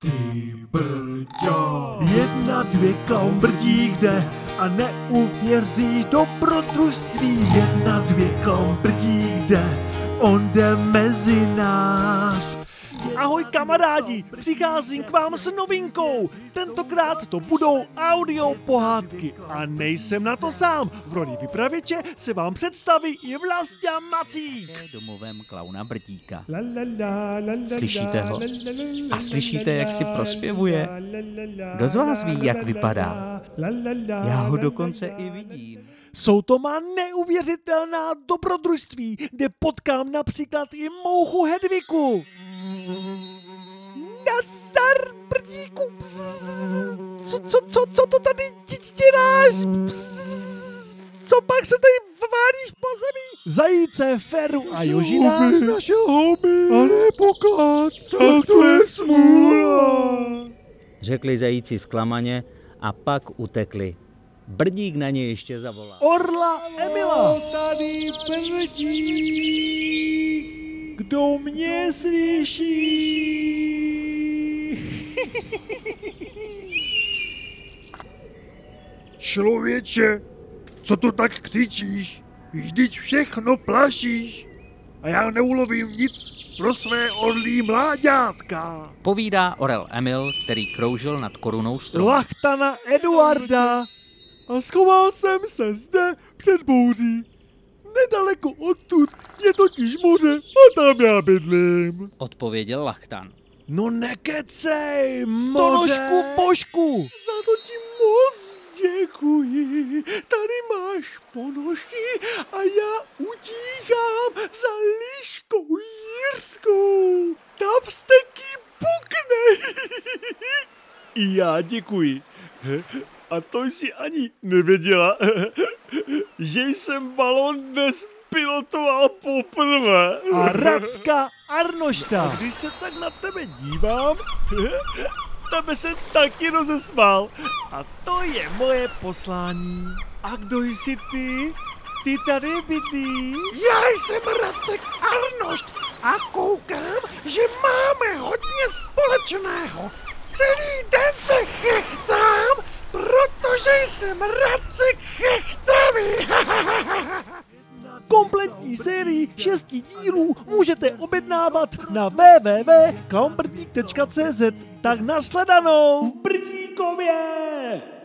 Ty brďo. Jedna, dvě, klaumbrdí jde a neuvěříš dobrodružství. Jedna, dvě, klaumbrdí jde, on jde mezi nás. Ahoj kamarádi, přicházím k vám s novinkou. Tentokrát to budou audio pohádky a nejsem na to sám. V roli vypravěče se vám představí i Vlastia Macík. domovem klauna la, Slyšíte ho? A slyšíte, jak si prospěvuje? Kdo z vás ví, jak vypadá? Já ho dokonce i vidím. jsou to má neuvěřitelná dobrodružství, kde potkám například i mouchu Hedviku. Co, co, co, co to tady děláš? Co pak se tady válíš po zemi? Zajíce, Feru a Jožina z našeho hobby. A ne poklad, tak to je smůla. Řekli zajíci zklamaně a pak utekli. Brdík na ně ještě zavolal. Orla Emila. Tady prdí. Kdo mě slyší? Člověče, co to tak křičíš? Vždyť všechno plašíš. A já neulovím nic pro své orlí mláďátka. Povídá Orel Emil, který kroužil nad korunou stromu. Lachtana Eduarda. A schoval jsem se zde před bouří. Nedaleko odtud je totiž moře a tam já bydlím. Odpověděl Lachtan. No nekecej, moře. Stonožku pošku. Za to ti moc děkuji. Tady máš ponožky a já utíkám za líškou jirskou. Tam steky pukne. Já děkuji. A to jsi ani nevěděla, že jsem balon dnes pilotoval poprvé. A Racka Arnošta. A když se tak na tebe dívám, tebe se taky rozesmál. A to je moje poslání. A kdo jsi ty? Ty tady bydlíš? Já jsem Racek Arnošt a koukám, že máme hodně společného. Celý den se chechtám, protože jsem Racek chechtavý. Kompletní sérii šesti dílů můžete objednávat na www.kaumbrdík.cz Tak nasledanou! Brdíkově!